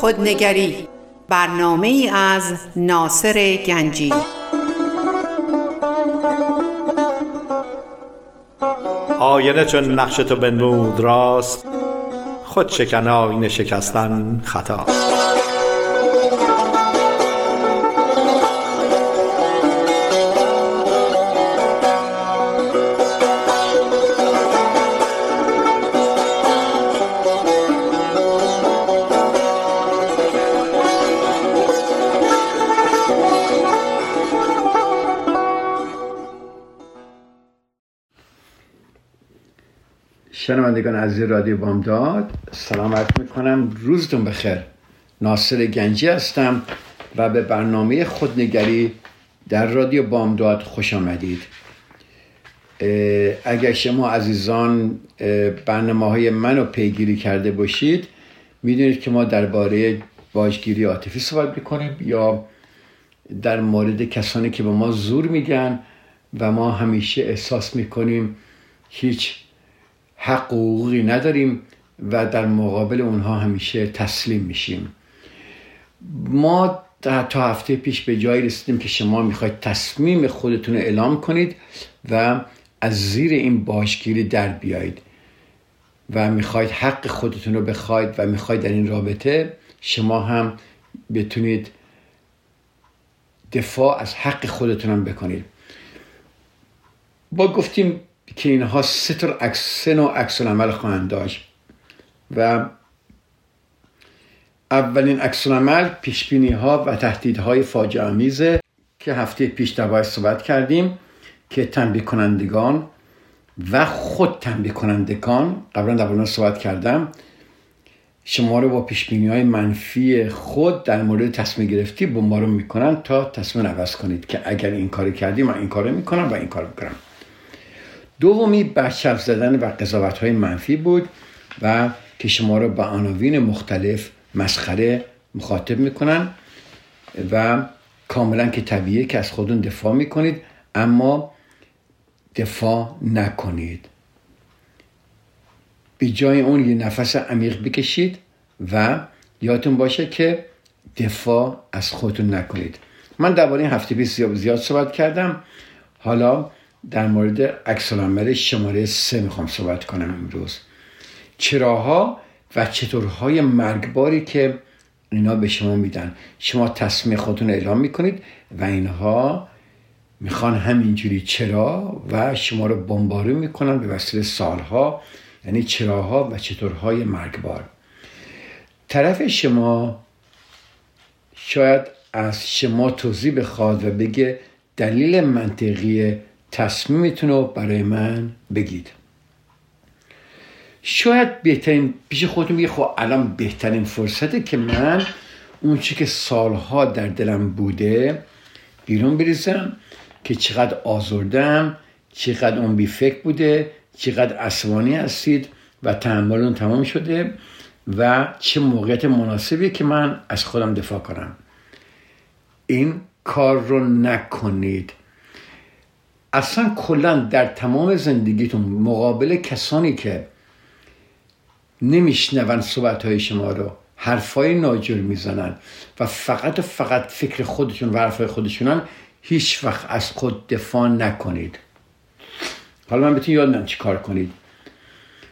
خودنگری برنامه از ناصر گنجی. آینه چون نقش تو بنمود راست خود شکن آینه شکستن خطا شنوندگان عزیز رادیو بامداد سلام عرض می‌کنم. روزتون بخیر. ناصر گنجی هستم و به برنامه خودنگری در رادیو بامداد خوش آمدید. اگر شما عزیزان برنامه های منو پیگیری کرده باشید می‌دونید که ما درباره باجگیری عاطفی صحبت می‌کنیم یا در مورد کسانی که به ما زور میگن و ما همیشه احساس می‌کنیم هیچ حق و حقوقی نداریم و در مقابل اونها همیشه تسلیم میشیم. ما تا هفته پیش به جایی رسیدیم که شما می‌خواید تصمیم خودتون رو اعلام کنید و از زیر این باشگیری در بیایید و می‌خواید حق خودتون رو بخواید و می‌خواید در این رابطه شما هم بتونید دفاع از حق خودتون هم بکنید. با گفتیم که اینها سه تا عکس و عکس عمل خواهند داشت و اولین عکس عمل پیش ها و تهدیدهای فاجعه آمیزه که هفته پیش در صحبت کردیم که تنبیه کنندگان و خود تنبیه کنندگان قبلا در صحبت کردم شما رو با پیش های منفی خود در مورد تصمیم گرفتی بمبارون می‌کنن تا تصمیم عوض کنید که اگر این کاری کردی من این کارو می‌کنم و این کار می‌کنم. دومی بچف زدن و قضاوت های منفی بود و که شما رو به عناوین مختلف مسخره مخاطب می‌کنن و کاملا که طبیعه که از خودون دفاع می‌کنید اما دفاع نکنید. به جای اون یه نفس عمیق بکشید و یادتون باشه که دفاع از خودتون نکنید. من درباره هفته پیش زیاد صحبت کردم. حالا در مورد عکس شماره سه می‌خوام صحبت کنم امروز. چراها و چطورهای مرگباری که اینا به شما میدن. شما تصمیم خودتون اعلام می‌کنید و اینها می‌خوان همینجوری چرا و شما رو بمباری می‌کنن به وسیله سالها یعنی چراها و چطورهای مرگبار. طرف شما شاید از شما توضیح بخواد و بگه دلیل منطقی تصمیمتون رو برای من بگید. شاید بهترین پیش خودتون میگه خب الان بهترین فرصته که من اون چی که سالها در دلم بوده بیرون بریزم که چقدر آزردم چقدر اون بی فکر بوده چقدر عصبانی هستید و تحمل اون تمام شده و چه موقعیت مناسبی که من از خودم دفاع کنم. این کار رو نکنید. اصلا کلا در تمام زندگیتون مقابل کسانی که نمیشنون صحبت های شما رو حرفای ناجر می‌زنن و فقط فقط فکر خودشون و حرفای خودشونن هیچ وقت از خود دفاع نکنید. حالا من بهتون یاد چی کار کنید.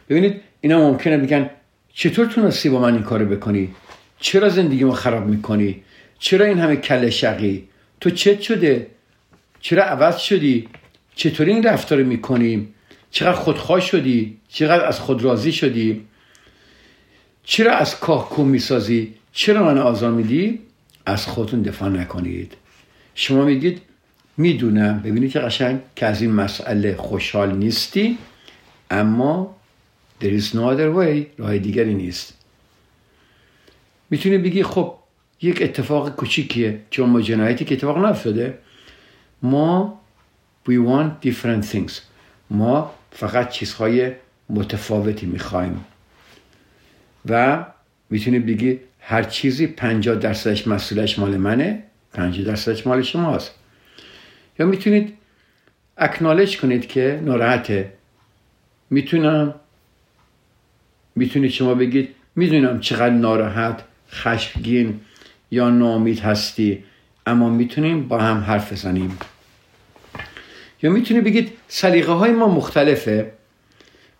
ببینید اینا ممکنه بگن چطور تونستی با من این کارو بکنی؟ چرا زندگی ما خراب می‌کنی؟ چرا این همه کل شقی؟ تو چت شده؟ چرا عوض شدی؟ چطوری این رفتار می‌کنیم چقدر خودخواه شدی؟ چقدر از خود راضی شدی؟ چرا از کاه کم می‌سازی؟ چرا من آزار میدی؟ از خودتون دفاع نکنید. شما میگید می‌دونم. ببینید که قشنگ که از این مسئله خوشحال نیستی اما there is no other way. راه دیگری نیست. می‌تونی بگی خب یک اتفاق کوچیکیه. چون ما جنایتی که اتفاق نفتاده ما We want different things. ما فقط چیزهای متفاوتی می‌خوایم و می‌تونی بگی هر چیزی 50 درصدش مسئولش مال منه 50 درصدش مال شماست. یا می‌تونید اکنالج کنید که ناراحته. می‌تونم می‌تونید شما بگید می‌دونم چقدر ناراحت خشمگین یا نامید هستی اما می‌تونیم با هم حرف بزنیم. یا می‌تونی بگید سلیقه های ما مختلفه؟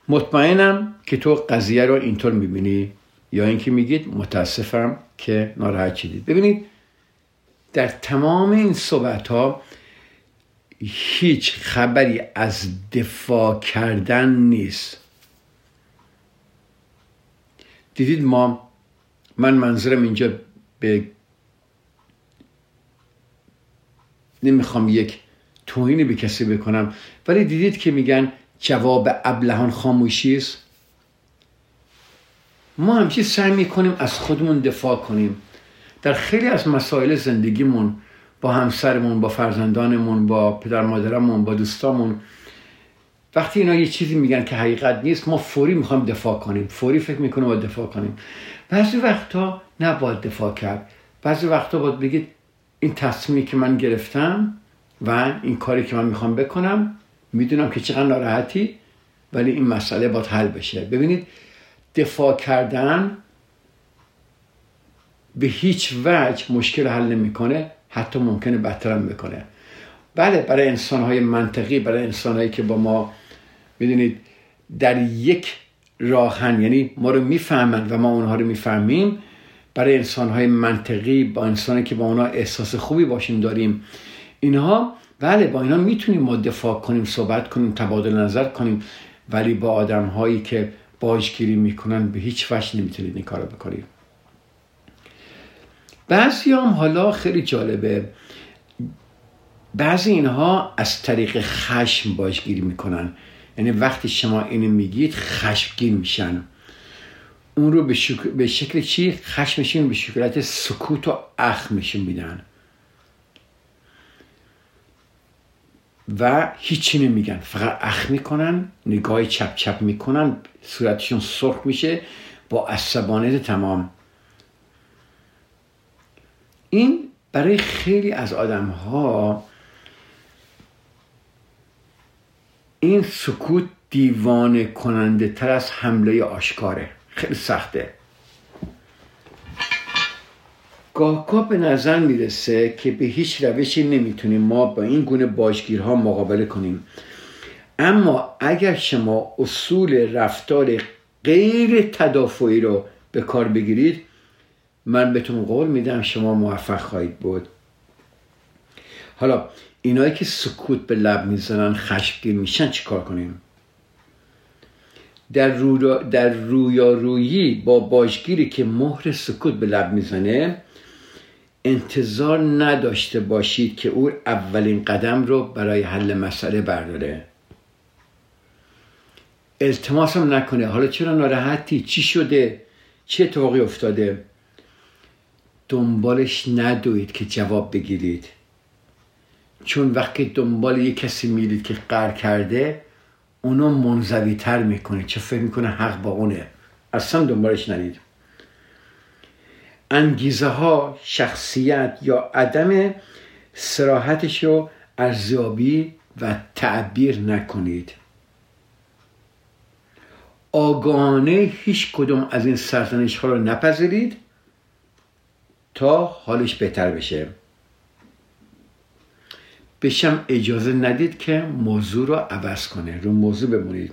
مطمئنم که تو قضیه رو اینطور می‌بینی. یا اینکه میگید متاسفم که ناراحت شدید. ببینید در تمام این صحبت ها هیچ خبری از دفاع کردن نیست. دیدید ما من منظورم اینجا به نمی‌خوام یک توهینی به کسی بکنم. ولی دیدید که میگن جواب ابلهان خاموشی است؟ ما همیشه سعی می‌کنیم از خودمون دفاع کنیم. در خیلی از مسائل زندگیمون با همسرمون با فرزندانمون با پدر مادرمون با دوستامون وقتی اینا یه چیزی میگن که حقیقت نیست ما فوری می‌خوایم دفاع کنیم. فوری فکر می‌کنیم باید دفاع کنیم. بعضی وقتا نباید دفاع کرد. بعضی وقتا باید بگید این تصمیمی که من گرفتم و این کاری که من می‌خوام بکنم می‌دونم که چقدر ناراحتی ولی این مسئله باید حل بشه. ببینید دفاع کردن به هیچ وجه مشکل حل نمی‌کنه حتی ممکنه بدترم بکنه. بله برای انسان های منطقی برای انسان هایی که با ما می‌دونید در یک راهن یعنی ما رو می‌فهمن و ما اونها رو می‌فهمیم برای انسان های منطقی با انسانی که با اونها احساس خوبی باشیم داریم. اینها بله با اینا می‌تونیم ما دفاع کنیم صحبت کنیم تبادل نظر کنیم ولی با آدم هایی که باجگیری می‌کنن به هیچ وجه نمی‌تونید این کارو بکنید. بعضی هم حالا خیلی جالبه. بعضی اینها از طریق خشم باجگیری می‌کنن. یعنی وقتی شما اینو میگید خشمگین میشن. اون رو به, به شکل چی؟ خشمشون به شکلت سکوت و اخمشون میدن. و هیچی نمیگن. فقط اخ می‌کنن نگاه چپ چپ می‌کنن صورتشون سرخ میشه با عصبانیت تمام. این برای خیلی از آدم ها این سکوت دیوانه کننده تر از حمله آشکاره. خیلی سخته. گاهگاه به نظر می‌رسه که به هیچ روشی نمی‌تونیم ما با این گونه باشگیرها مقابله کنیم. اما اگر شما اصول رفتار غیر تدافعی رو به کار بگیرید من بهتون قول میدم شما موفق خواهید بود. حالا اینایی که سکوت به لب می‌زنن خشمگین میشن چیکار کنیم؟ در, رو در رویارویی با باشگیری که مهر سکوت به لب می‌زنه انتظار نداشته باشید که او اولین قدم رو برای حل مسئله برداره. التماسم نکنه. حالا چرا ناراحتی؟ چی شده؟ چه اتفاقی افتاده؟ دنبالش ندوید که جواب بگیرید. چون وقتی دنبال یه کسی میرید که قر کرده اونو منزوی تر می‌کنه. چه فکر می‌کنه؟ حق با اونه. اصلا دنبالش ندید انگیزه ها شخصیت یا عدم سراحتش رو ارزیابی و تعبیر نکنید. آگاهانه هیچ کدوم از این سرزنش ها رو نپذیرید تا حالش بهتر بشه. بشم اجازه ندید که موضوع رو عوض کنه رو موضوع بمونید.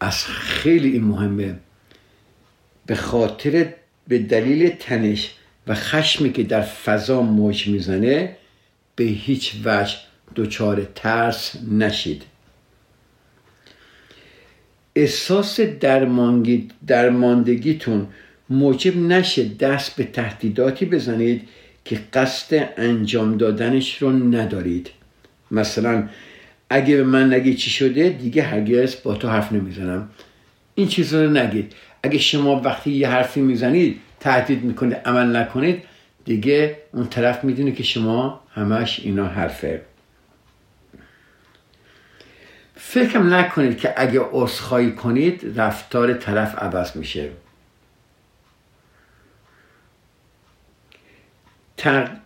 از خیلی این مهمه. به خاطر به دلیل تنش و خشمی که در فضا موج می‌زنه به هیچ وجه دچار ترس نشید. احساس درماندگیتون موجب نشه دست به تهدیداتی بزنید که قصد انجام دادنش رو ندارید. مثلا اگه به من نگی چی شده دیگه هرگز با تو حرف نمی‌زنم. این چیزا رو نگید. اگه شما وقتی یه حرفی می‌زنید تهدید می‌کنید عمل نکنید دیگه اون طرف می‌دونه که شما همش اینا حرفه. فکرم نکنید که اگه عذرخواهی کنید رفتار طرف عوض میشه.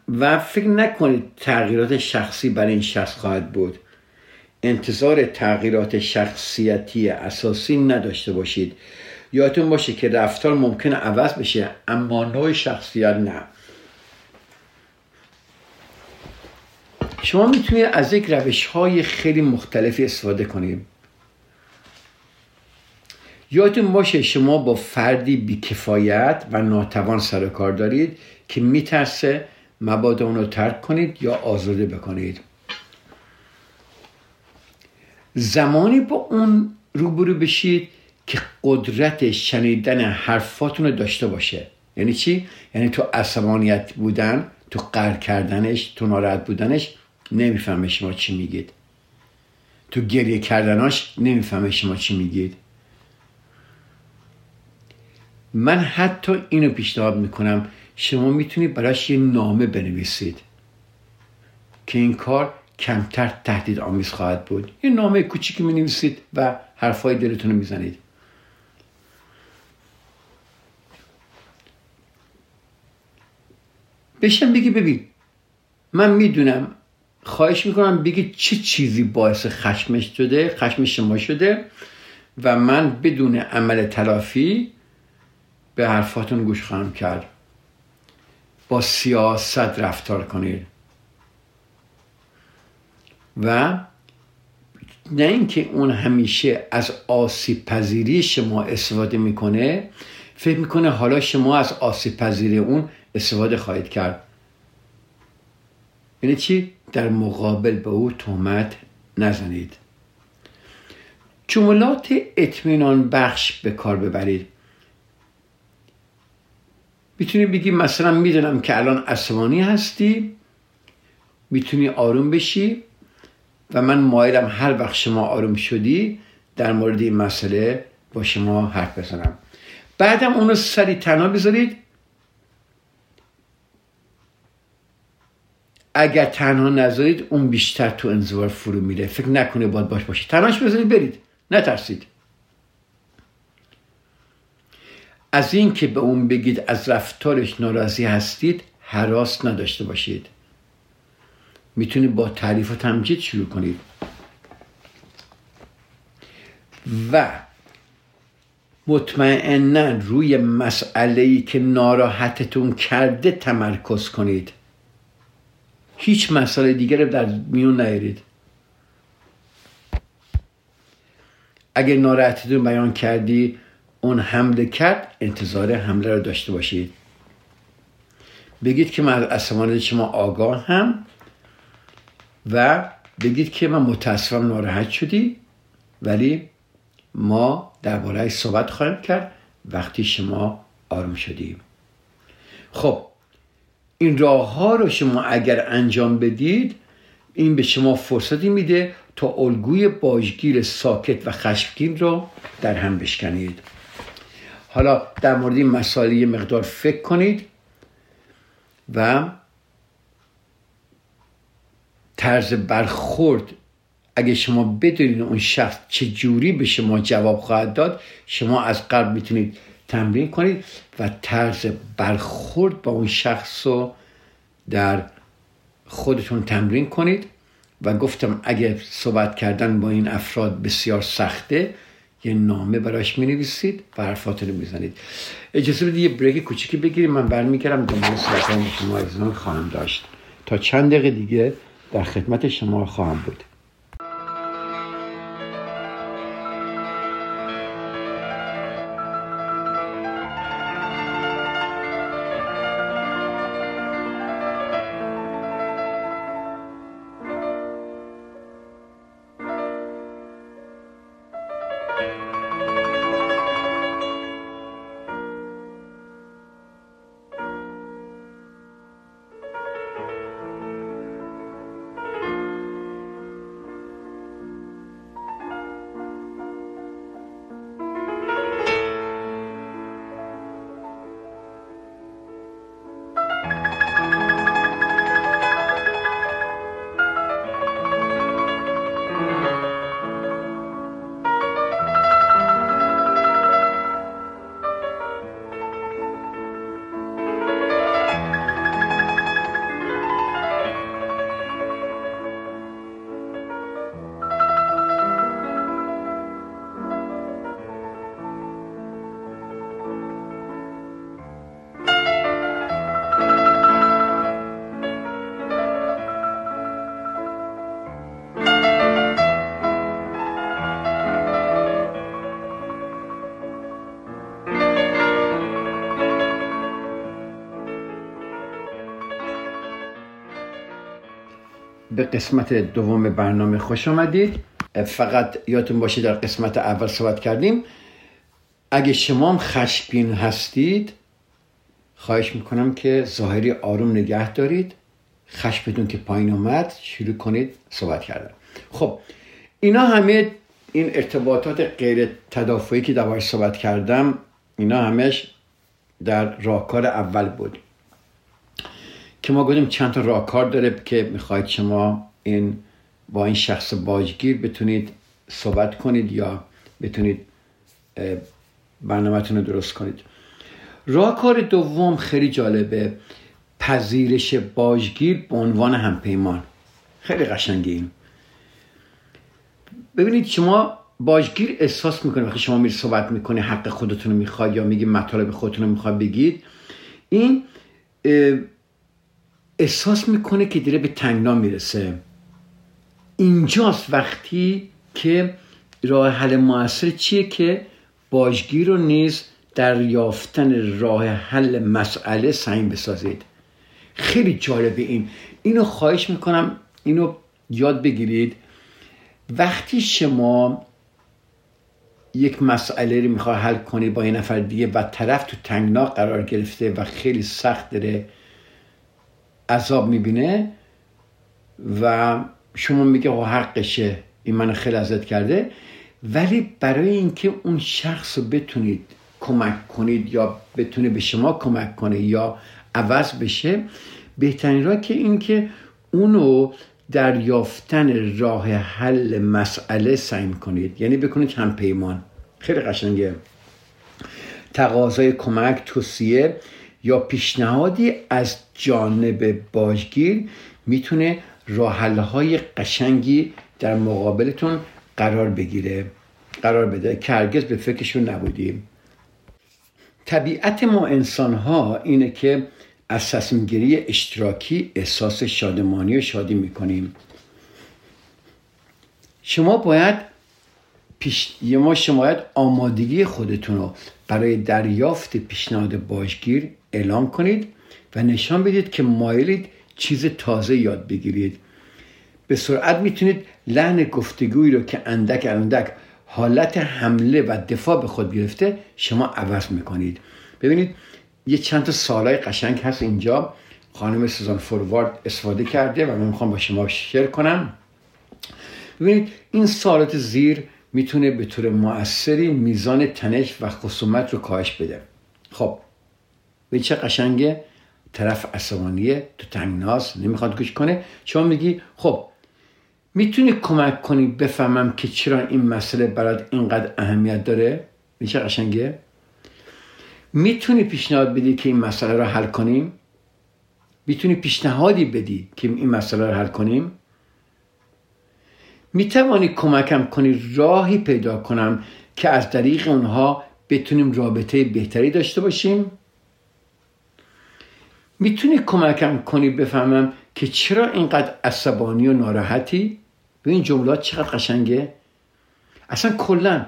و فکر نکنید تغییرات شخصی برای این شخص خواهد بود. انتظار تغییرات شخصیتی اساسی نداشته باشید. یادتون باشه که رفتار ممکنه عوض بشه اما نوع شخصیت نه. شما می‌تونید از یک روش های خیلی مختلفی استفاده کنید. یادتون باشه شما با فردی بیکفایت و ناتوان سر کار دارید که میترسه مبادا اون رو ترک کنید یا آزاده بکنید. زمانی با اون روبرو بشید که قدرت شنیدن حرفاتون رو داشته باشه. یعنی چی؟ یعنی تو عصبانیت بودن تو قرد کردنش تو ناراحت بودنش نمی‌فهمه شما چی میگید. تو گریه کردناش نمی‌فهمه شما چی میگید. من حتی اینو پیشنهاد می‌کنم شما می‌تونید براش یه نامه بنویسید که این کار کمتر تهدید آمیز خواهد بود. یه نامه کوچیکی می نویسید و حرفای دلتون رو می‌زنید. بشم بگی ببین. من می‌دونم خواهش می‌کنم بگی چه چیزی باعث خشمش شده خشم شما شده و من بدون عمل تلافی به حرفاتون گوش خواهم کرد. با سیاست رفتار کنید. و نه اینکه اون همیشه از آسیب پذیری شما استفاده می‌کنه فکر می‌کنه حالا شما از آسیب پذیری اون استفاده خواهید کرد. یعنی چی؟ در مقابل به او تهمت نزنید. جملات اطمینان بخش به کار ببرید. می‌تونی بگی مثلا می‌دونم که الان عصبانی هستی می‌تونی آروم بشی و من مایلم هر وقت شما آروم شدی در مورد این مسئله با شما حرف بزنم. بعدم اون سری تنها بذارید. اگر تنها نذارید اون بیشتر تو انزوار فرو میره. فکر نکنه باید باش باشید تنهاش بذارید برید. نترسید. از این که به اون بگید از رفتارش ناراضی هستید حراس نداشته باشید. می‌تونید با تعریف و تمجید شروع کنید. و مطمئنا روی مسئله ای که ناراحتتون کرده تمرکز کنید. هیچ مسئله دیگر در میون نیارید. اگر ناراحتتون بیان کردی اون حمله کرد انتظار حمله رو داشته باشید. بگید که من از شما آگاه هم و بگید که من متاسفم ناراحت شدی ولی ما درباره صحبت خواهیم کرد وقتی شما آروم شدیم. خب این راه ها رو شما اگر انجام بدید این به شما فرصتی میده تا الگوی باجگیر ساکت و خشمگین رو در هم بشکنید. حالا در مورد این مسائل مقدار فکر کنید و طرز برخورد. اگه شما بدونید اون شخص چه جوری به شما جواب خواهد داد شما از قلب می‌تونید تمرین کنید و طرز برخورد با اون شخص رو در خودتون تمرین کنید. و گفتم اگه صحبت کردن با این افراد بسیار سخته یه نامه براش می نویسید و حرفات رو می‌زنید. اجازه بدید یه بریک کوچیکی بگیریم. من برمیگردم. دنبال سرکان شما خواهم داشت. تا چند دقیقه دیگه در خدمت شما خواهم بود. به قسمت دوم برنامه خوش آمدید. فقط یادتون باشه در قسمت اول صحبت کردیم. اگه شما هم خشمگین هستید خواهش می‌کنم که ظاهری آروم نگه دارید. خشمتون که پایین اومد شروع کنید صحبت کردن. خب اینا همه این ارتباطات غیر تدافعی که در صحبت کردم اینا همش در راهکار اول بود. که ما گفتیم چند تا راهکار داره که می‌خواید شما این با این شخص باجگیر بتونید صحبت کنید یا بتونید برنامهتون رو درست کنید. راهکار دوم خیلی جالبه. پذیرش باجگیر به عنوان همپیمان. خیلی قشنگه این. ببینید شما باجگیر احساس می‌کنه وقتی شما میری صحبت می‌کنه حق خودتون رو می‌خواد یا میگی مطالب خودتون رو می‌خواد بگید این احساس می‌کنه که دیره به تنگنا می‌رسه. اینجاست وقتی که راه حل موثر چیه که باجگیر رو نیز در یافتن راه حل مسئله سعیم بسازید. خیلی جالبه این. اینو خواهش می‌کنم اینو یاد بگیرید. وقتی شما یک مسئله رو می‌خواد حل کنید با یه نفر دیگه و طرف تو تنگنا قرار گرفته و خیلی سخت داره عذاب می‌بینه و شما میگه حقشه این من خیلی ازت کرده. ولی برای اینکه اون شخص رو بتونید کمک کنید یا بتونه به شما کمک کنه یا عوض بشه بهترین راه که این که اونو در یافتن راه حل مسئله سعی کنید یعنی بکنید هم پیمان. خیلی قشنگه. تقاضای کمک توصیه. یا پیشنهادی از جانب باجگیر می‌تونه های قشنگی در مقابلتون قرار بگیره قرار بده که هرگز به فکرشون نبودیم. طبیعت ما انسان ها اینه که از تصمیمگیری اشتراکی احساس شادمانی و شادی می‌کنیم. شما باید پیش... ما شما باید آمادگی خودتون رو برای دریافت پیشنهاد باشگیر اعلام کنید و نشان بدید که مایلید چیز تازه یاد بگیرید. به سرعت می‌تونید لحن گفتگویی رو که اندک اندک حالت حمله و دفاع به خود گرفته شما عوض می‌کنید. ببینید یه چند تا سالای قشنگ هست اینجا. خانم سوزان فوروارد استفاده کرده و من می‌خوام با شما شیر کنم. ببینید این سالات زیر می‌تونه به طور مؤثری میزان تنش و خصومت رو کاهش بده. خب به چه قشنگه طرف عصبانیه تو تنگناس نمی‌خواد گوش کنه. شما میگی خب می‌تونی کمک کنی بفهمم که چرا این مسئله برات اینقدر اهمیت داره؟ چه قشنگه می‌تونی پیشنهاد بدی که این مسئله رو حل کنیم؟ می‌تونی پیشنهادی بدی که این مسئله رو حل کنیم؟ می‌توانی کمکم کنی راهی پیدا کنم که از طریق اونها بتونیم رابطه بهتری داشته باشیم؟ می‌تونی کمکم کنی بفهمم که چرا اینقدر عصبانی و ناراحتی؟ به این جملات چقدر قشنگه. اصلا کلا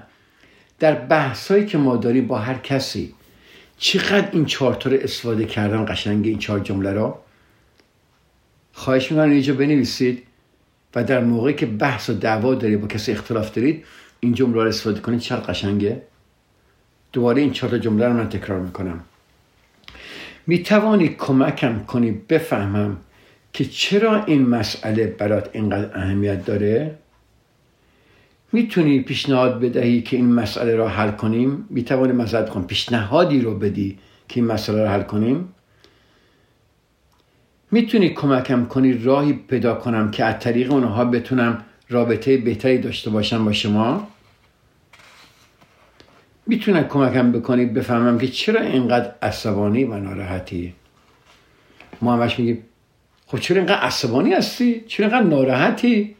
در بحثایی که ما داریم با هر کسی چقدر این چهار رو استفاده کردن قشنگه این چهار جمله را؟ خواهش می‌کنم اینجا بنویسید و در موقعی که بحث و دعوا دارید با کسی اختلاف دارید این جمله رو استفاده کنید چقدر قشنگه؟ دوباره این چهار جمله رو من تکرار می‌کنم. می توانی کمکم کنی بفهمم که چرا این مسئله برات اینقدر اهمیت داره؟ می‌تونی پیشنهاد بدهی که این مسئله را حل کنیم؟ می‌توانی مزد کنم پیشنهادی رو بدی که این مسئله را حل کنیم؟ می‌تونی کمکم کنی راهی پیدا کنم که از طریق اونها بتونم رابطه بهتری داشته باشم با شما؟ می‌تونم کمکم بکنی بفهمم که چرا اینقدر عصبانی و ناراحتی؟ ما همش میگیم خب چرا اینقدر عصبانی هستی؟ چرا اینقدر ناراحتی؟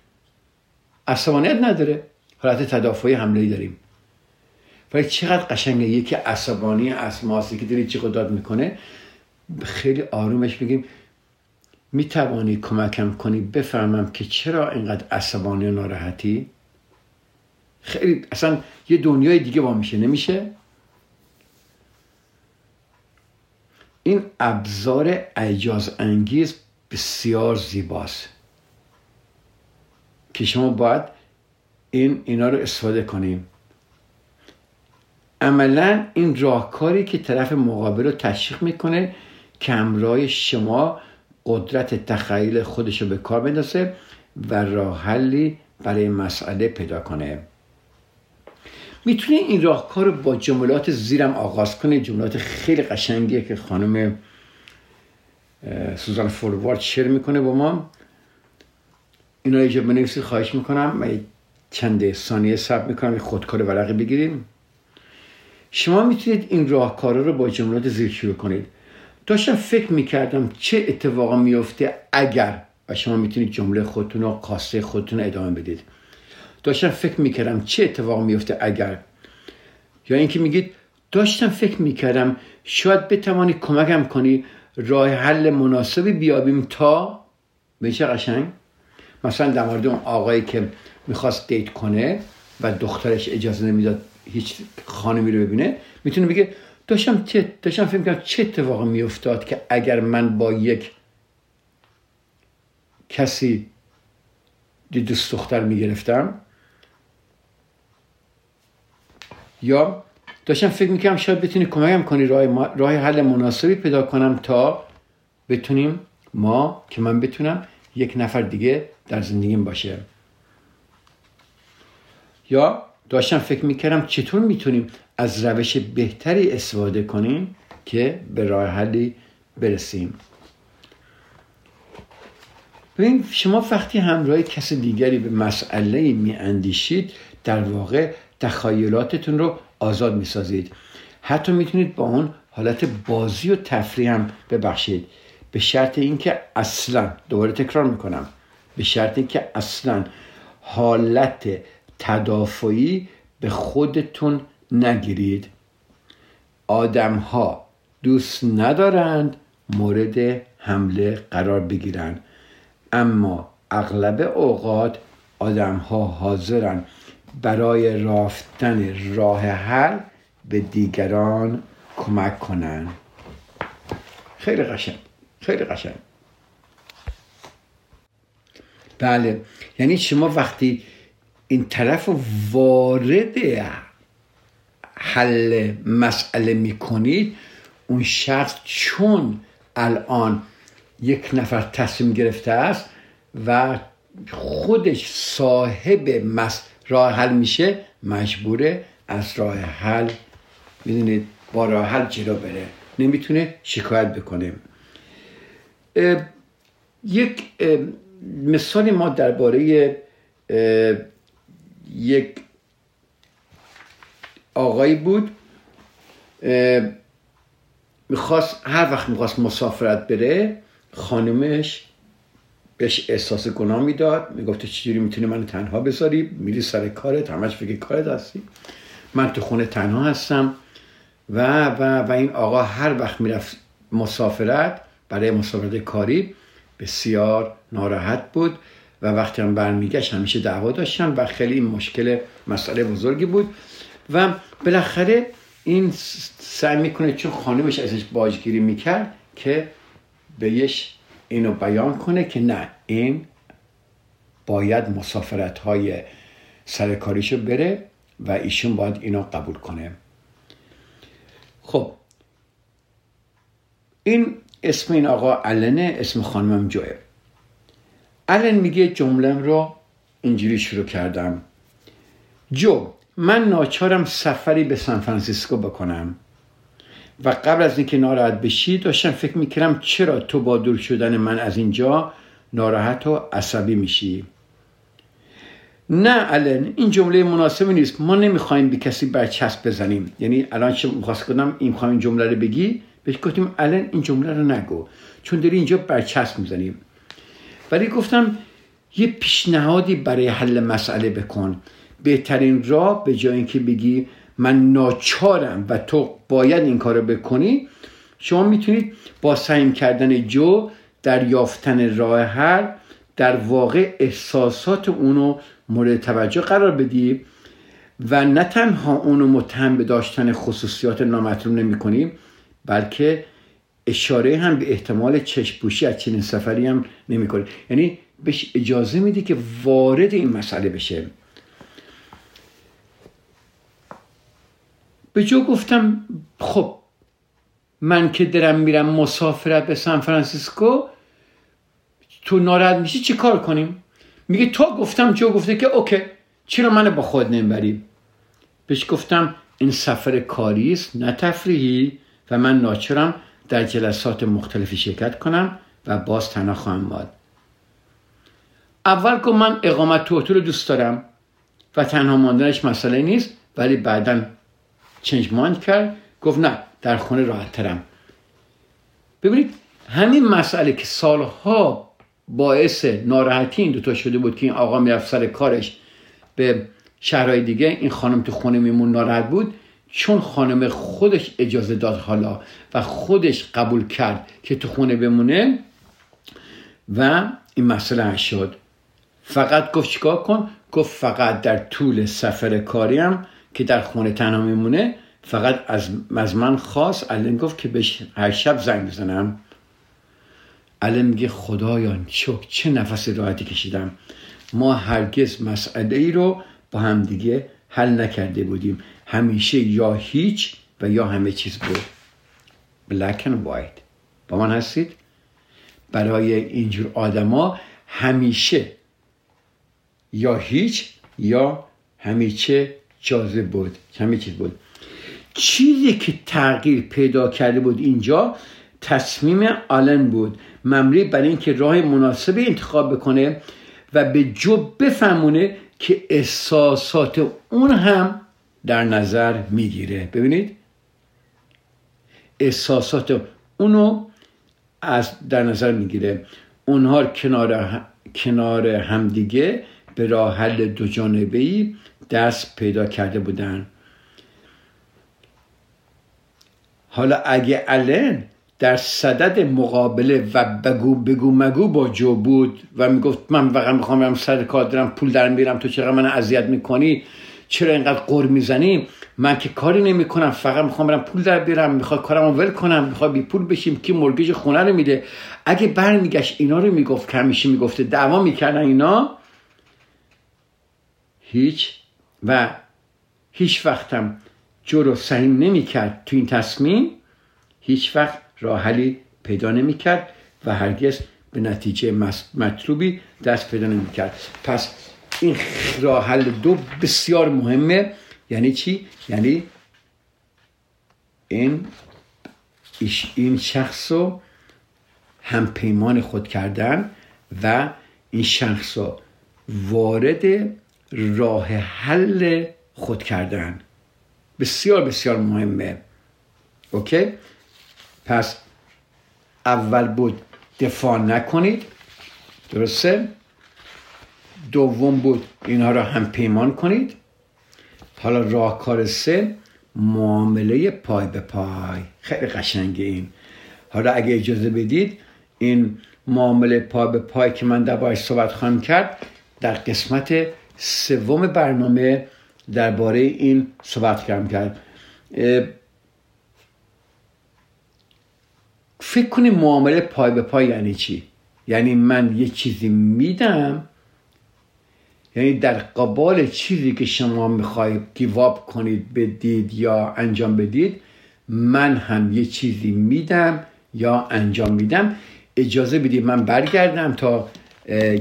عصبانیت نداره. حالت تدافعی حمله داریم. ولی چقدر قشنگه یکی عصبانی از ماست که داری چی داد می‌کنه. خیلی آرومش بگیم می‌توانی کمکم کنی بفهمم که چرا اینقدر عصبانی و ناراحتی؟ خیلی اصلا یه دنیای دیگه با میشه. نمیشه؟ این ابزار اجاز انگیز بسیار زیباست که شما باید این اینا رو استفاده کنیم. عملا این راهکاری که طرف مقابل رو تشویق می‌کنه که همراه شما قدرت تخیل خودش رو به کار بندازه و راه حلی برای مسئله پیدا کنه. می‌تونه این راهکار رو با جملات زیرم آغاز کنه جملات خیلی قشنگیه که خانم سوزان فوروارد شیر می‌کنه با ما. اینا اینجا بنویسید خواهش می‌کنم. و چند ثانیه صبر می‌کنم خودکار ورقی بگیریم. شما می‌تونید این راهکارا رو با جملات زیر شروع کنید. داشتم فکر می‌کردم چه اتفاقا میفته اگر و شما می‌تونید جمله خودتون و قاسه خودتون ادامه بدید. داشتم فکر می‌کردم چه اتفاق میفته اگر. یا اینکه میگید داشتم فکر می‌کردم شاید بتوانی کمکم کنی راه حل مناسبی بیابیم تا به چه قشنگ؟ مثلا در مورد اون آقایی که می‌خواست دیت کنه و دخترش اجازه نمی‌داد هیچ خانمی رو ببینه می‌تونه بگه داشتم چه داشتم فکر کنم چه اتفاقی میافتاد که اگر من با یک کسی دوست دختر می‌گرفتم یا داشتم فکر می‌کنم شاید بتونی کمکم کنی راه, راه حل مناسبی پیدا کنم تا بتونیم ما که من بتونم یک نفر دیگه در زندگیم باشه. یا داشتم فکر می‌کردم چطور می‌تونیم از روش بهتری استفاده کنیم که به راه حلی برسیم. ببین شما وقتی همراه کس دیگری به مسئله می اندیشید در واقع تخیلاتتون رو آزاد می سازید حتی می‌تونید با اون حالت بازی و تفریح هم ببخشید. به شرط اینکه اصلا دوباره تکرار می‌کنم به شرط اینکه اصلا حالت تدافعی به خودتون نگیرید. آدم ها دوست ندارند مورد حمله قرار بگیرند اما اغلب اوقات آدم ها حاضرن برای رافتن راه حل به دیگران کمک کنند. خیلی قشنگ خیلی قشنگ. بله یعنی شما وقتی این طرف وارد حل مسئله می‌کنید اون شخص چون الان یک نفر تصمیم گرفته است و خودش صاحب مس راه حل میشه مجبوره از راه حل می‌دونید با راه حل جلو بره. نمی‌تونه شکایت بکنه. یک مثالی ما درباره یک آقایی بود می‌خواست هر وقت می‌خواست مسافرت بره خانمش بهش احساس گناه می‌داد. می‌گفت چجوری می‌تونی من تنها بذاری؟ میری سر کارت همش فکر کارت هستی. من تو خونه تنها هستم. و و و این آقا هر وقت می‌رفت مسافرت برای مسافرت کاری بسیار ناراحت بود. و وقتی هم برمیگشت همیشه دعوا داشتن و خیلی این مشکل مسئله بزرگی بود. و بالاخره این سعی می‌کنه چون خانمش ازش باجگیری می‌کرد که بهش اینو بیان کنه که نه این باید مسافرت های سرکاریشو بره و ایشون باید اینو قبول کنه. خب. این اسم این آقا علنه اسم خانمم جوه. الان میگه جملم رو اینجوری شروع کردم. جو من ناچارم سفری به سان فرانسیسکو بکنم. و قبل از اینکه ناراحت بشی داشتم فکر می‌کردم چرا تو با دور شدن من از اینجا ناراحت و عصبی میشی؟ نه الان. این جمله مناسبی نیست. ما نمی‌خوایم به کسی برچسب بزنیم. یعنی الان چه می‌خواست کنم؟ این این جمله رو بگی؟ بهش گفتیم الان این جمله رو نگو. چون داری اینجا برچسب می‌زنیم ولی گفتم یه پیشنهادی برای حل مسئله بکن. بهترین راه به جای اینکه بگی من ناچارم و تو باید این کارو بکنی شما می‌تونید با سعیم کردن جو در یافتن راه حل در واقع احساسات اونو مورد توجه قرار بدی و نه تنها اونو متهم به داشتن خصوصیات نامطلوب نمی کنی بلکه اشاره هم به احتمال چشم‌پوشی از چنین سفری هم نمی کنی یعنی بهش اجازه میدی که وارد این مسئله بشه. به جو گفتم خب من که درم میرم مسافرت به سان فرانسیسکو تو ناراحت میشی چی کار کنیم؟ میگه تو گفتم جو گفته که OK چرا منو با خود نمی‌بری؟ بهش گفتم این سفر کاری است نه تفریحی و من ناچرم در جلسات مختلفی شرکت کنم و باز تنها خواهم ماد اول گفت من اقامت تو رو دوست دارم و تنها ماندنش مسئله نیست ولی بعدا چنج ماند کرد گفت نه در خونه راحت ترم. ببینید همین مسئله که سالها باعث ناراحتی این دوتا شده بود که این آقا می‌رفت سر کارش به شهرهای دیگه این خانم تو خونه میمون ناراحت بود چون خانم خودش اجازه داد حالا و خودش قبول کرد که تو خونه بمونه و این مسئله شد. فقط گفت چیکار کن؟ گفت فقط در طول سفر کاریم که در خونه تنها میمونه فقط از, من خواست. الان گفت که بهش هر شب زنگ بزنم. الان میگه خدایان چک چه نفس راحتی کشیدم. ما هرگز مسئله ای رو با هم دیگه حل نکرده بودیم. همیشه یا هیچ و یا همه چیز بود. Black and white. با من هستید؟ برای اینجور آدما همیشه یا هیچ یا همیشه جازه بود همه چیز بود. چیزی که تغییر پیدا کرده بود اینجا تصمیم آلن بود. ممری برای اینکه راه مناسب انتخاب بکنه و به جو بفهمونه که احساسات اون هم در نظر می‌گیره. ببینید؟ احساسات اونو از در نظر می‌گیره. اونها کنار کنار همدیگه به راه حل دو جانبه ای دست پیدا کرده بودن. حالا اگه الن در صدد مقابله و بگو بگو مگو با جو بود و می‌گفت من فقط می‌خوام برم سر کار دارم پول در میرم تو چرا من اذیت می‌کنی؟ چرا اینقدر قر می‌زنی من که کاری نمی‌کنم فقط می‌خوام برم پول در بیارم می‌خوام کارمو ول کنم می‌خوام بی پول بشیم که مرگیج خونه رو میده؟ اگه برمیگشت اینا رو می‌گفت که همیشه می‌گفته دعوا می‌کردن اینا هیچ و هیچ وقتم جو رو سهیم نمی‌کرد تو این تصمیم. هیچ وقت راه حلی پیدا نمی‌کرد و هرگز به نتیجه مطلوبی دست پیدا نمی‌کرد. پس این راه حل دو بسیار مهمه. یعنی چی؟ یعنی این این شخص رو هم پیمان خود کردن و این شخص رو وارد راه حل خود کردن. بسیار بسیار مهمه. اوکی؟ پس اول بود دفاع نکنید. درسته؟ دوم بود اینها را هم پیمان کنید. حالا راهکار سه معامله پای به پای. خیلی قشنگه این. حالا اگه اجازه بدید این معامله پای به پای که من در صحبت خواهم کرد در قسمت سوم برنامه درباره این صحبت کردم کرد فکر کنید معامله پای به پای یعنی چی؟ یعنی من یه چیزی میدم؟ یعنی در قبال چیزی که شما می‌خواید گیواب کنید بدید یا انجام بدید من هم یه چیزی میدم یا انجام میدم؟ اجازه بدید من برگردم تا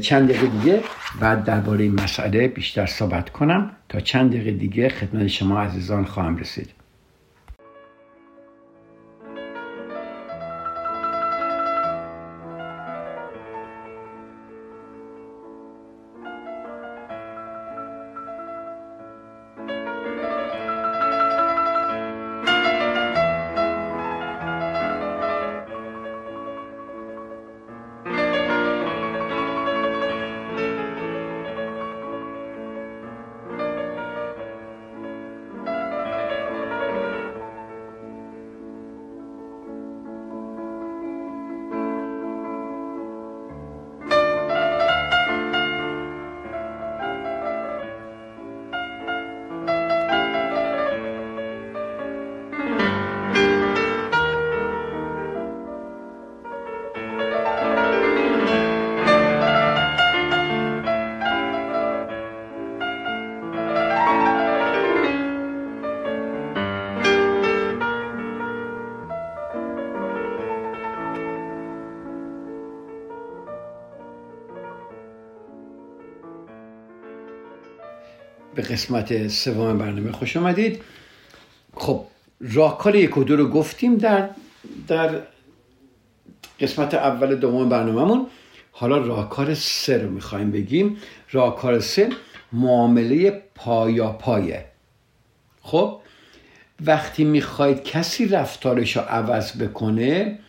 چند دقیقه دیگه. بعد درباره این مسئله بیشتر صحبت کنم. تا چند دقیقه دیگه خدمت شما عزیزان خواهم رسید. قسمت سوم برنامه خوش آمدید. خب راهکار یک و دو رو گفتیم در در قسمت اول دوم برنامهمون. حالا راهکار سه رو می‌خوایم بگیم. راهکار سه معامله پایا پایه خب وقتی می‌خواید کسی رفتارش رو عوض بکنه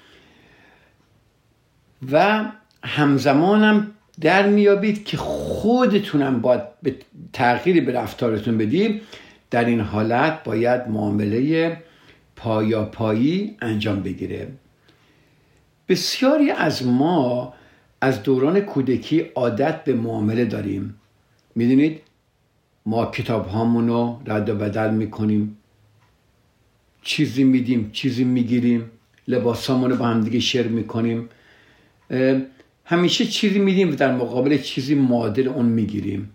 و همزمانم در میابید که خودتونم باید به تغییری به رفتارتون بدید در این حالت باید معامله پایاپایی انجام بگیره. بسیاری از ما از دوران کودکی عادت به معامله داریم. می‌دونید؟ ما کتاب رو رد و بدل می‌کنیم. چیزی میدیم چیزی می‌گیریم. لباس رو با هم دیگه شیر می‌کنیم. همیشه چیزی میدیم و در مقابل چیزی معادل اون می‌گیریم.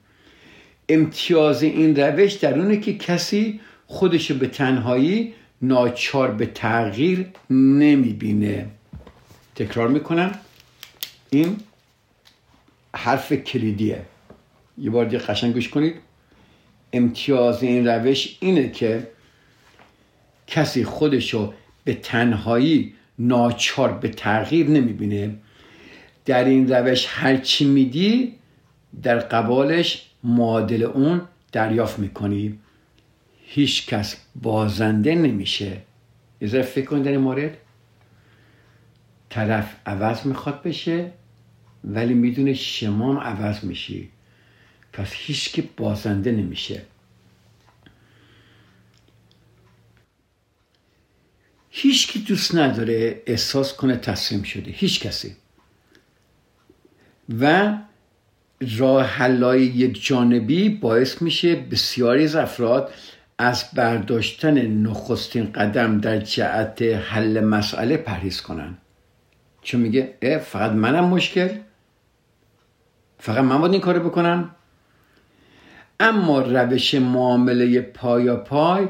امتیاز این روش در اونه که کسی خودشو به تنهایی ناچار به تغییر نمی‌بینه. تکرار می‌کنم. این حرف کلیدیه. یه بار دیگه قشنگ گوش کنید. امتیاز این روش اینه که کسی خودشو به تنهایی ناچار به تغییر نمی‌بینه. در این روش هرچی میدی در قبالش معادل اون دریافت می‌کنی. هیچ کس بازنده نمیشه. یه فکر کن در این مورد. طرف عوض می‌خواد بشه ولی می‌دونه شما هم عوض میشی. پس هیچ که بازنده نمیشه. هیچ کی دوست نداره احساس کنه تسلیم شده. هیچ کسی. و راه حلای یک جانبی باعث میشه بسیاری از افراد از برداشتن نخستین قدم در جهت حل مسئله پرهیز کنن. چون میگه اه فقط منم مشکل؟ فقط من باید این کارو بکنم؟ اما روش معامله پایا پای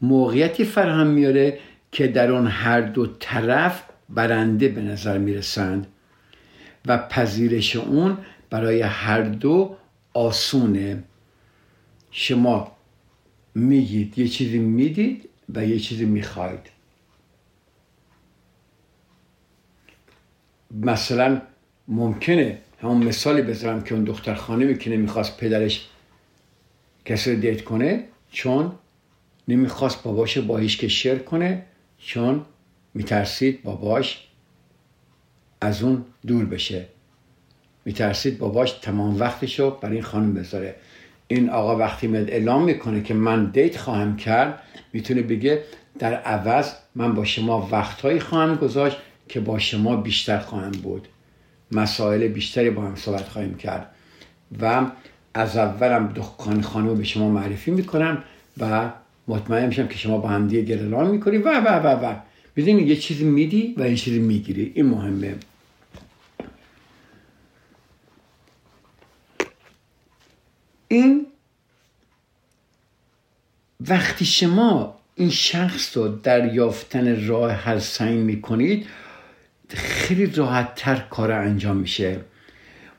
موقعیتی فراهم میاره که در آن هر دو طرف برنده به نظر می‌رسند. و پذیرش اون برای هر دو آسونه. شما میگید یه چیزی می‌دید و یه چیزی می‌خواید. مثلا ممکنه همون مثالی بذارم که اون دختر خانمی که نمی‌خواست پدرش کسی رو دیت کنه چون نمی‌خواست باباش با هیچ که شیر کنه چون میترسید باباش از اون دور بشه. میترسید باباش تمام وقتشو برای این خانم بذاره. این آقا وقتی میاد اعلام می‌کنه که من دیت خواهم کرد می‌تونه بگه در عوض من با شما وقتهایی خواهم گذاشت که با شما بیشتر خواهم بود. مسائل بیشتری با هم صحبت خواهیم کرد. و از اولم دکان خانم به شما معرفی می‌کنم و مطمئن میشم که شما با هم دیگه گرلان می‌کنی. و و و و. می‌دونی یه چیزی میدی و یه چیزی می‌گیری. این مهمه. این وقتی شما این شخص رو در یافتن راه حل سعی می‌کنید خیلی راحت تر کار انجام میشه.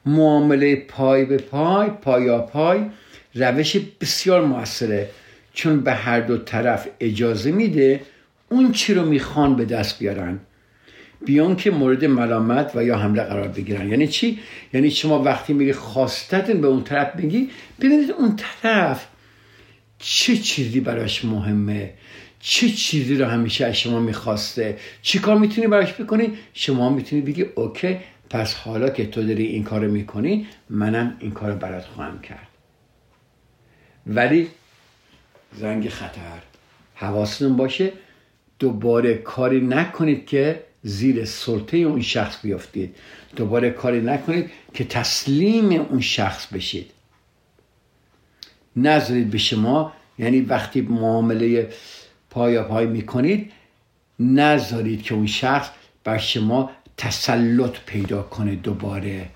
معامله پای به پای پایا پای روش بسیار موثره. چون به هر دو طرف اجازه میده اون چی رو می‌خوان به دست بیارن. بیان که مورد ملامت و یا حمله قرار بگیرن. یعنی چی؟ یعنی شما وقتی میگی خواستتون به اون طرف میگی ببینید اون طرف چه چیزی براش مهمه؟ چه چیزی رو همیشه از شما می‌خواسته؟ چی کار می‌تونی براش بکنی؟ شما می‌تونی بگی اوکی پس حالا که تو داری این کار می‌کنی منم این کار برات خواهم کرد. ولی زنگ خطر حواستون باشه دوباره کاری نکنید که زیر سلطه اون شخص بیافتید. دوباره کاری نکنید که تسلیم اون شخص بشید. نذارید به شما یعنی وقتی معامله پایا پای می‌کنید نذارید که اون شخص بر شما تسلط پیدا کنه دوباره.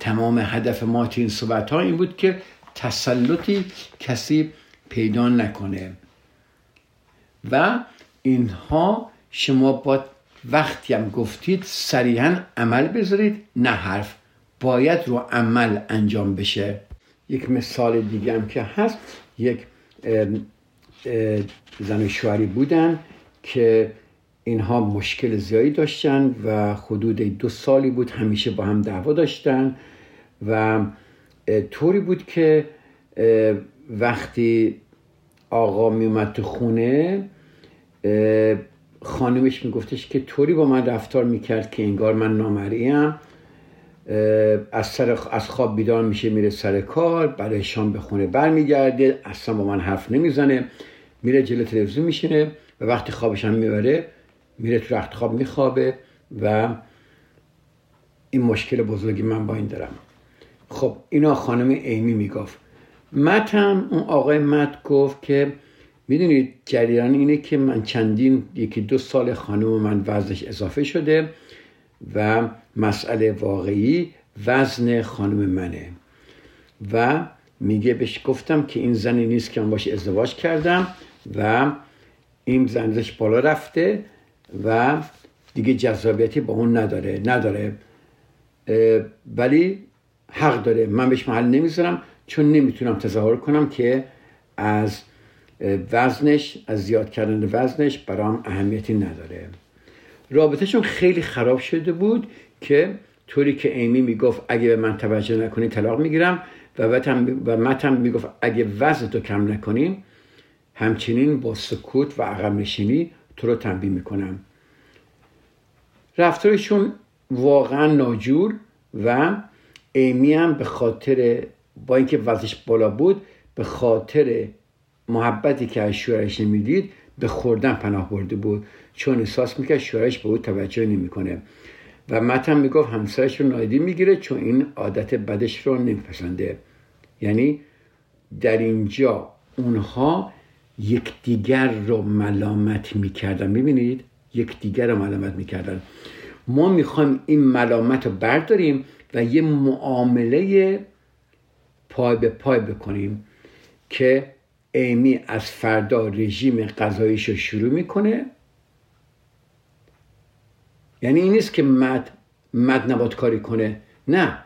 تمام هدف ما تو این صحبت ها این بود که تسلطی کسی پیدا نکنه. و اینها شما با وقتی هم گفتید صریحا عمل بذارید نه حرف. باید رو عمل انجام بشه. یک مثال دیگه هم که هست. یک زن شوهری بودن که اینها مشکل زیادی داشتن و حدود دو سالی بود همیشه با هم دعوا داشتن و طوری بود که وقتی آقا میومد تو خونه خانمش میگفتش که طوری با من رفتار می‌کرد که انگار من نامریم از, سر از خواب بیدار میشه میره سر کار برای شام به خونه برمیگرده اصلا با من حرف نمی‌زنه میره جلو تلویزیون میشینه و وقتی خوابش هم می‌بره میره تو رخت خواب میخوابه و این مشکل بزرگی من با این دارم. خب اینا خانم ایمی می‌گفت. مت هم اون آقای مت گفت که می‌دونید جریان اینه که من چندین یکی دو سال خانم من وزنش اضافه شده و مسئله واقعی وزن خانم منه و میگه بهش گفتم که این زنی نیست که من باش ازدواج کردم و این زنش بالا رفته و دیگه جذابیتی با اون نداره نداره. ولی حق داره. من بهش محل نمی‌ذارم چون نمی‌تونم تظاهر کنم که از وزنش از زیاد کردن وزنش برام اهمیتی نداره. رابطهشون خیلی خراب شده بود که طوری که ایمی می‌گفت اگه به من توجه نکنی طلاق می‌گیرم و و متم می‌گفت اگه وزن تو کم نکنیم همچنین با سکوت و عقب نشینی تو رو تنبیه می‌کنم. رفتارشون واقعا ناجور و ایمی هم به خاطر با اینکه وزنش بالا بود به خاطر محبتی که از شوهرش نمی‌دید به خوردن پناه برده بود. چون احساس می‌کرد شوهرش به او توجه نمی‌کنه. و متن می‌گفت همسرش رو نایدی می‌گیره چون این عادت بدش رو نمیپسنده. یعنی در اینجا اونها یکدیگر رو ملامت می‌کردن. ببینید یکدیگر رو ملامت می‌کردن. ما می‌خوایم این ملامت رو برداریم و یه معامله پای به پای بکنیم که ایمی از فردا رژیم غذاییش رو شروع می‌کنه. یعنی این نیست که مد مد نباد کاری کنه. نه.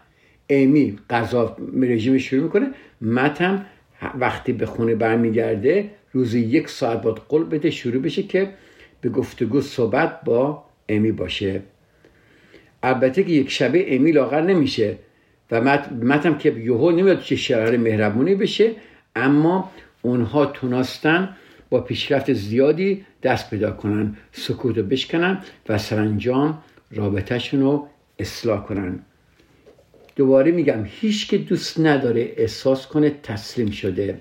ایمی غذا رژیم شروع می‌کنه. مد هم وقتی به خونه برمیگرده روزی یک ساعت باید قول بده شروع بشه که به گفتگو صحبت با ایمی باشه. البته که یک شبه ایمی لاغر نمیشه و متم که یهو نمیاد چه شرار مهربونی بشه اما اونها تونستن با پیشرفت زیادی دست پیدا کنن سکوت رو بشکنن و سرانجام رابطهشون رو اصلاح کنن. دوباره میگم هیچ که دوست نداره احساس کنه تسلیم شده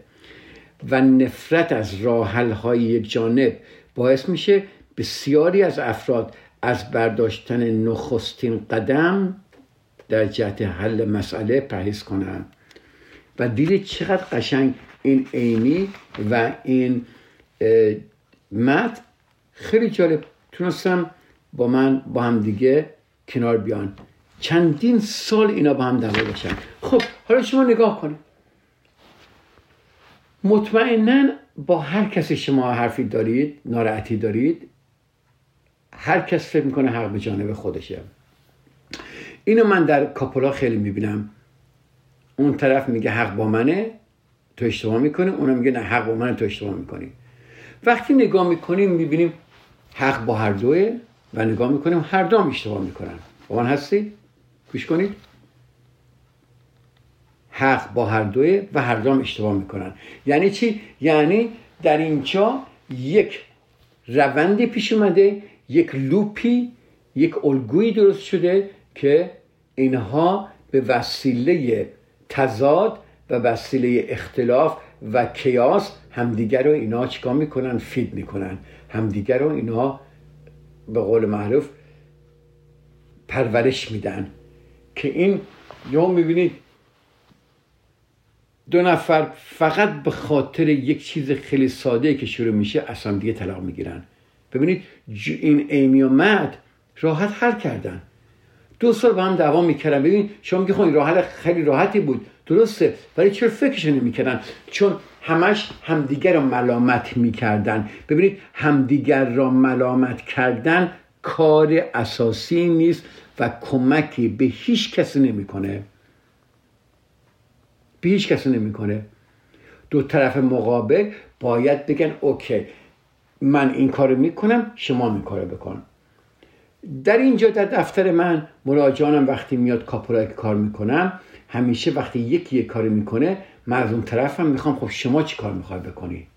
و نفرت از راحل های جانب باعث میشه بسیاری از افراد از برداشتن نخستین قدم در جهت حل مسئله پرهیز کنن. و دیدید چقدر قشنگ این ایمی و این مد خیلی جالب. تونستم با من با هم دیگه کنار بیان. چندین سال اینا با هم دعوا باشن. خب حالا شما نگاه کنید. مطمئنا با هر کسی شما حرفی دارید ناراحتی دارید هر کس فکر می‌کنه حق به جانب خودشه. اینو من در کاپولا خیلی می‌بینم. اون طرف میگه حق با منه. تو اشتباه می‌کنی اونم میگه نه حق با منه تو اشتباه می‌کنی وقتی نگاه می‌کنیم می‌بینیم حق با هر دوه و نگاه می‌کنیم هر دو هم اشتباه می‌کنن با من هستی؟ گوش کنید حق با هر دوه و هر دو هم اشتباه می‌کنن یعنی چی؟ یعنی در اینجا یک روندی پیش اومده یک loop ی یک الگویی درست شده که اینها به وسیله تضاد و وسیله اختلاف و chaos همدیگر رو اینا چیکار می‌کنن؟ feed می‌کنن. همدیگر رو اینا به قول معروف پرورش میدن. که این یا می‌بینید دو نفر فقط به خاطر یک چیز خیلی ساده که شروع میشه اصلا دیگه طلاق می‌گیرن. ببینید این ایمی و مد راحت حل کردن. دو سال با هم دعوا می‌کردن. ببین شما میگی خب راحت خیلی راحتی بود. درسته. ولی چرا فکرش نمی‌کردن؟ چون همش همدیگر را ملامت می‌کردن. ببینید همدیگر را ملامت کردن کار اساسی نیست و کمکی به هیچ کسی نمی‌کنه. به هیچ کسی نمی‌کنه. دو طرف مقابل باید بگن اوکی من این کارو می‌کنم شما این کارو بکن. در اینجا در دفتر من مراجعانم وقتی میاد کاپورای کار می‌کنم همیشه وقتی یکی یک کاری می‌کنه از اون طرفم می‌خوام خب شما چی کار می‌خوای بکنی؟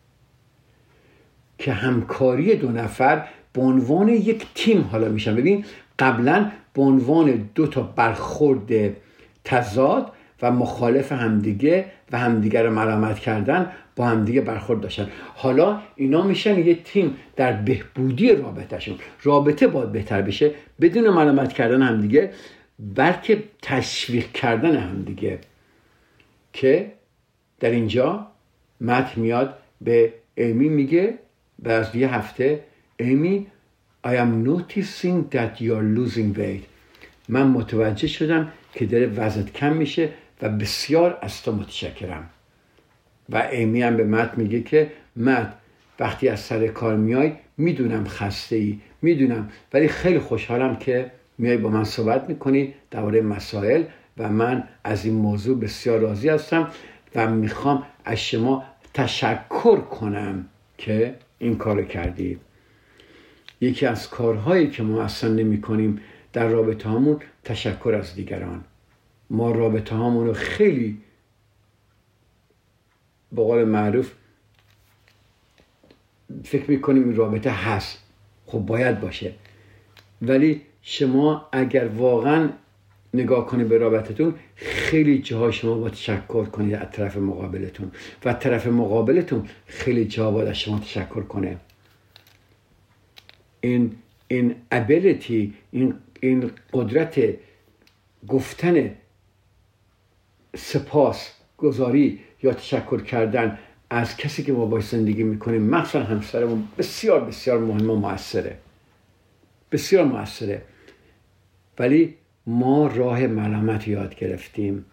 که همکاری دو نفر به عنوان یک تیم حالا میشن. ببین قبلا به عنوان دو تا برخورد تضاد و مخالف همدیگه و همدیگه رو ملامت کردن با همدیگه برخورد داشتن. حالا اینا میشن یه تیم در بهبودی رابطهشون. رابطه باید بهتر بشه. بدون ملامت کردن همدیگه بلکه تشویق کردن همدیگه که در اینجا مت میاد به ایمی میگه بعد یه هفته ایمی I am noticing that you are losing weight. من متوجه شدم که داره وزنت کم میشه و بسیار از تو متشکرم. و ایمی هم به مت میگه که مت وقتی از سر کار میای می‌دونم خسته ای می‌دونم ولی خیلی خوشحالم که میای با من صحبت می‌کنی درباره مسائل و من از این موضوع بسیار راضی هستم و می‌خوام از شما تشکر کنم که این کار کردید یکی از کارهایی که ما اصلا نمی کنیم در رابطه همون تشکر از دیگران. ما رابطه همون رو خیلی به قول معروف فکر می‌کنیم این رابطه هست. خب باید باشه. ولی شما اگر واقعا نگاه کنید به رابطتون خیلی جاها شما با تشکر کنید از طرف مقابلتون. و طرف مقابلتون خیلی جاها باید از شما تشکر کنه. این این ابیلیتی این این قدرت گفتن سپاس گذاری یا تشکر کردن از کسی که ما باش زندگی می‌کنیم مخصوصا همسرمون بسیار بسیار مهم و موثره بسیار موثره ولی ما راه ملامت یاد گرفتیم.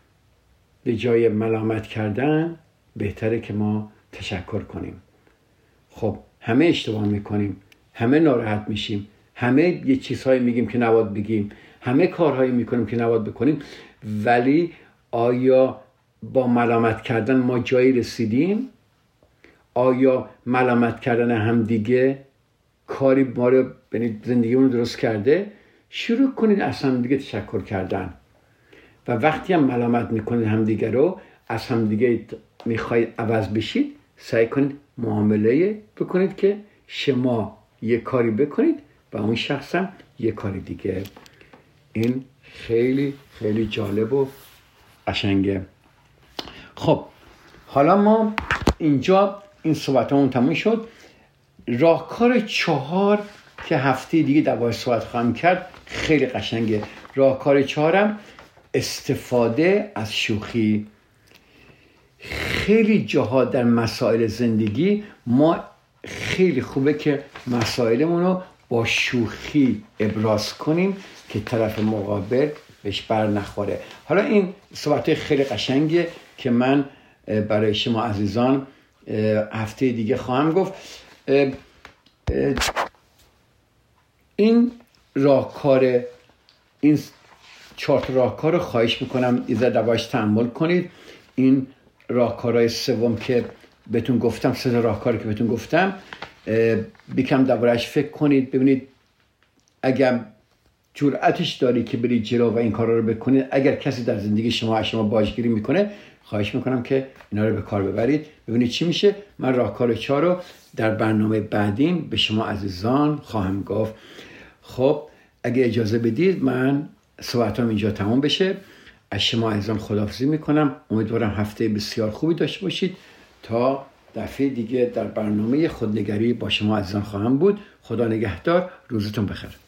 به جای ملامت کردن بهتره که ما تشکر کنیم. خب همه اشتباه می‌کنیم همه ناراحت میشیم همه یه چیزهایی میگیم که نباید بگیم همه کارهایی می‌کنیم که نباید بکنیم ولی آیا با ملامت کردن ما جایی رسیدیم؟ آیا ملامت کردن همدیگه کاری ما رو یعنی زندگیمون درست کرده؟ شروع کنید از همدیگه تشکر کردن. و وقتی هم ملامت می‌کنید همدیگه رو از همدیگه می‌خواید عوض بشید سعی کنید معامله بکنید که شما یه کاری بکنید و اون شخص هم یه کاری دیگه. این خیلی خیلی جالب و قشنگه. خب حالا ما اینجا این صحبت همون تموم شد. راهکار چهار که هفته دیگه در صحبت خواهم کرد خیلی قشنگه راهکار چهارم استفاده از شوخی. خیلی جاها در مسائل زندگی ما خیلی خوبه که مسائلمون رو با شوخی ابراز کنیم که طرف مقابل بهش بر نخوره. حالا این صحبت خیلی قشنگه که من برای شما عزیزان هفته دیگه خواهم گفت. این راهکار این چهار راهکار رو خواهش می‌کنم ایزا دواش تحمل کنید. این راهکارهای سوم که بهتون گفتم سه راهکاری که بهتون گفتم بیکم دربارهش فکر کنید. ببینید اگر جرأتش داری که برید جلو و این کارا رو بکنید اگر کسی در زندگی شما از شما باجگیری می‌کنه خواهش می‌کنم که اینا رو به کار ببرید. ببینید چی میشه. من راهکار چهار رو در برنامه بعدیم به شما عزیزان خواهم گفت. خب اگه اجازه بدید من صحبتام اینجا تمام بشه. از شما عزیزان خداحافظی می‌کنم. امیدوارم هفته بسیار خوبی داشته باشید. تا دفعه دیگه در برنامه خودنگری با شما عزیزان خواهم بود. خدا نگهدار. روزتون بخیر.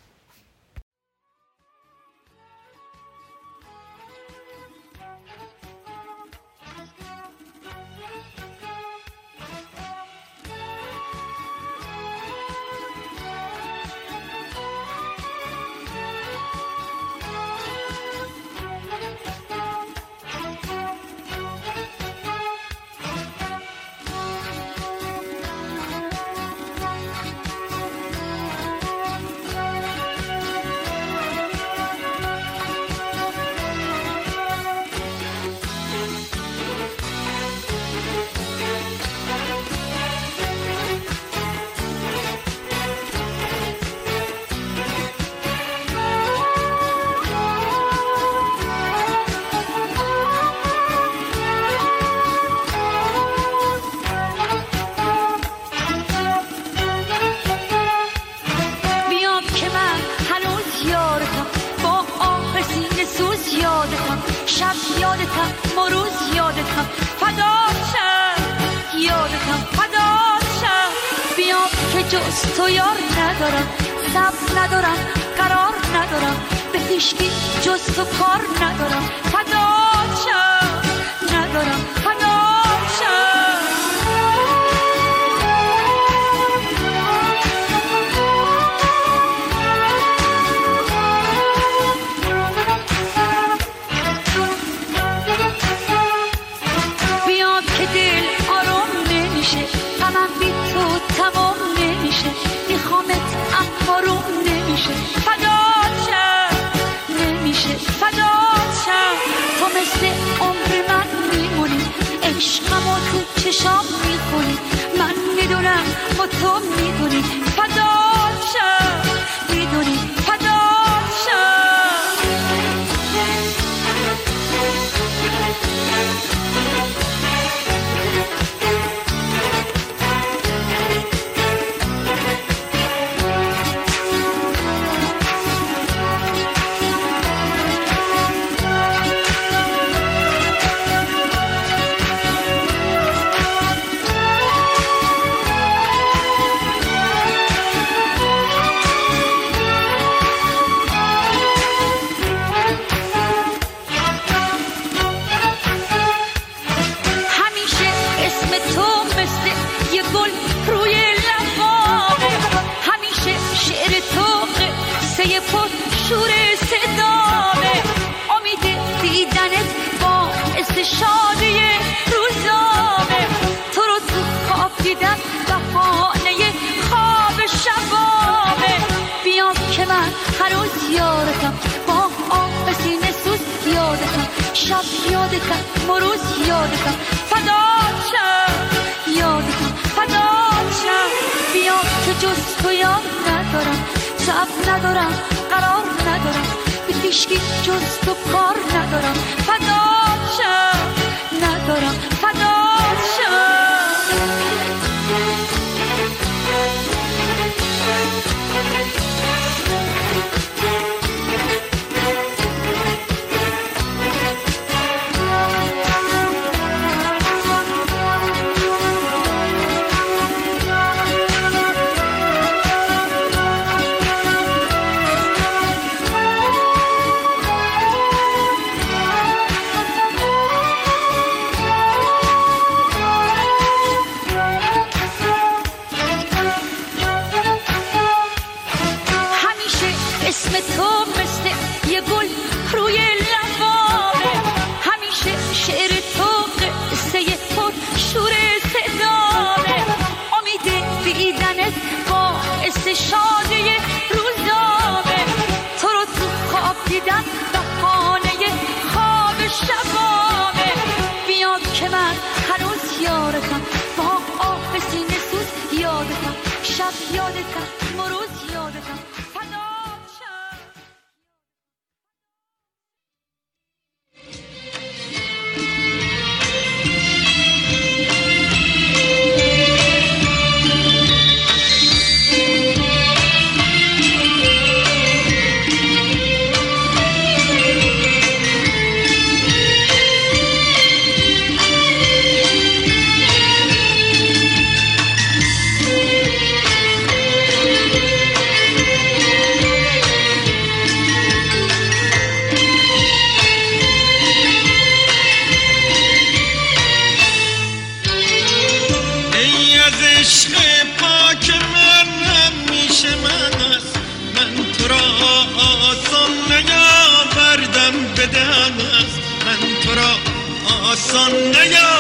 señor.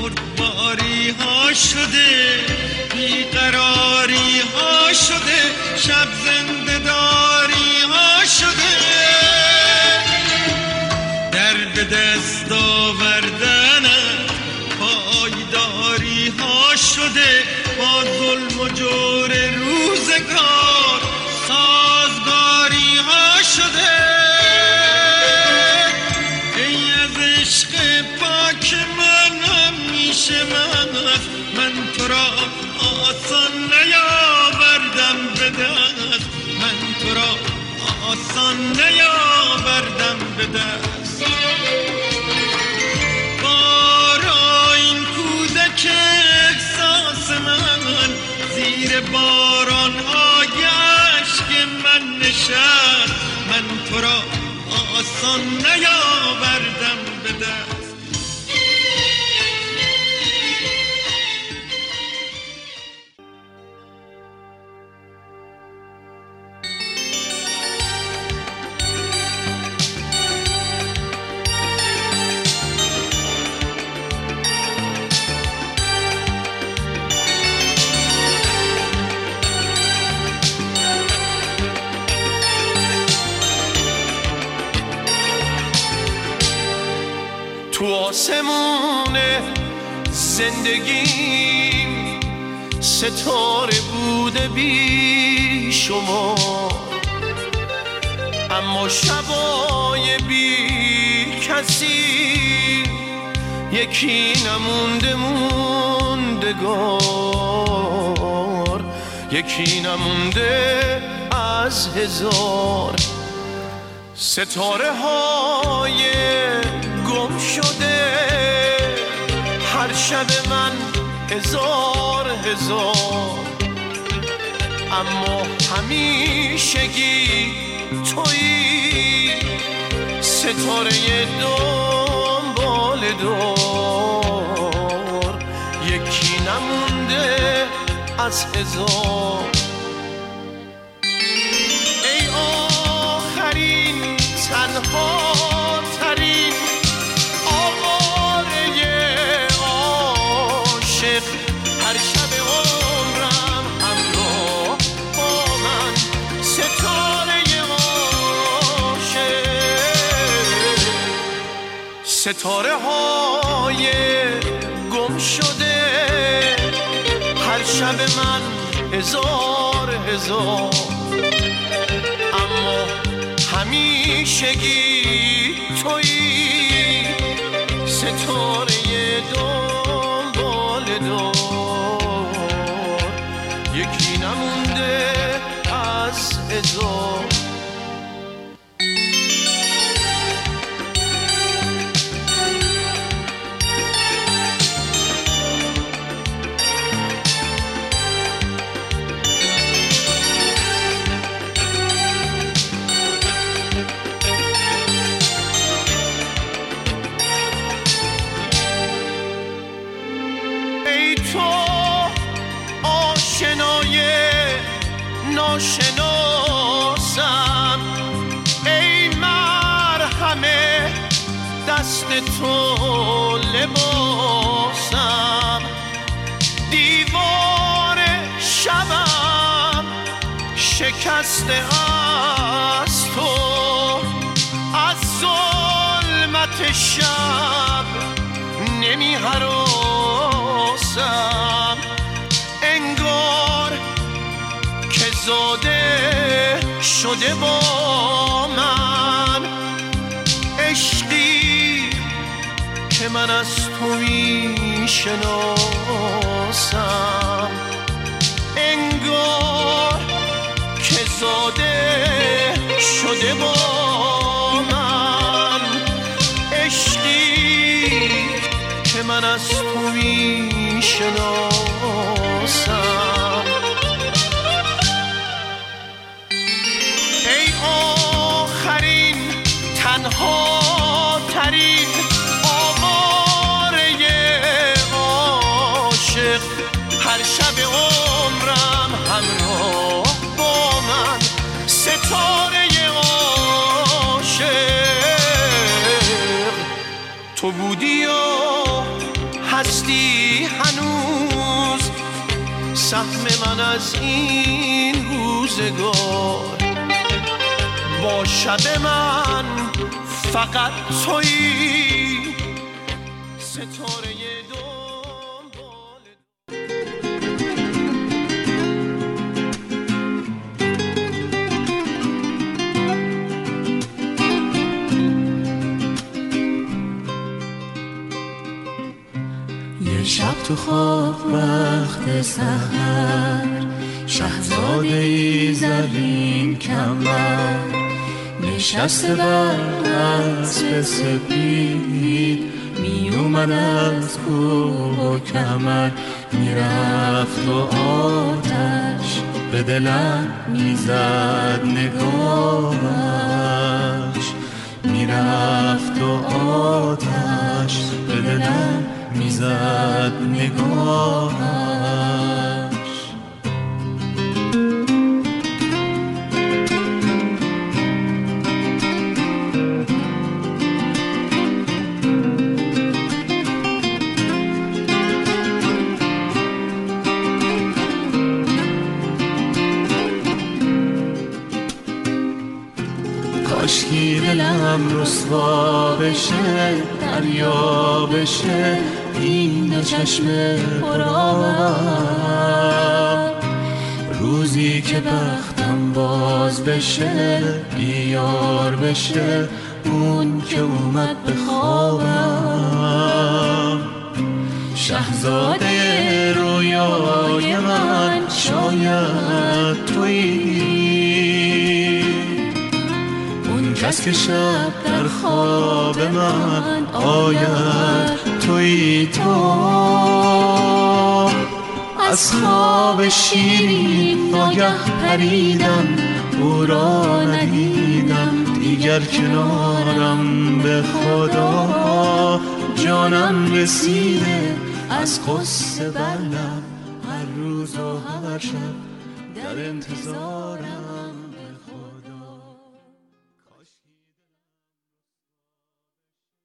خورد ها شده بیقراری ها شده شب زنده داری ها شده. آسان نیاوردم به دست زندگیم ستاره بوده بی شما. اما شبای بی کسی یکی نمونده موندگار یکی نمونده از هزار. ستاره های گم شده هر شب من هزار هزار. اما همیشگی تویی ستاره دنبال دار یکی نمونده از هزار. ستاره های گم شده. هر شب من هزار هزار. اما همیشگی تویی. ستاره دنبال دار شکسته از تو از ظلمت شب نمی حراسم انگار که زاده شده با من عشقی که من از تو می شناسم انگار که زاده شده با من. عشقی که من از تو می تو بودی و هستی هنوز. سهم من از این روزگار با شب من فقط تویی. تو خواب وقت سهر شهزاده ای کمر. نشسته بر اسب سپید می اومد از کوه و کمر. می‌رفت و آتش به دلم می‌زد نگاهش می‌رفت و آتش به دلم می‌زد نگاهش. کاشکی دلم رسوا بشه دریا بشه این دو چشم پرآب روزی که بختم باز بشه بیار بشه اون که اومد به خوابم. شهزاده رویای من شاید تویی. اون کس که شب در خواب من آید. توی تو. از خواب شیرین ناگه پریدم او را ندیدم. دیگر کنارم به خدا. جانم رسیده از قصه بر لب. هر روز و هر شب در انتظارم.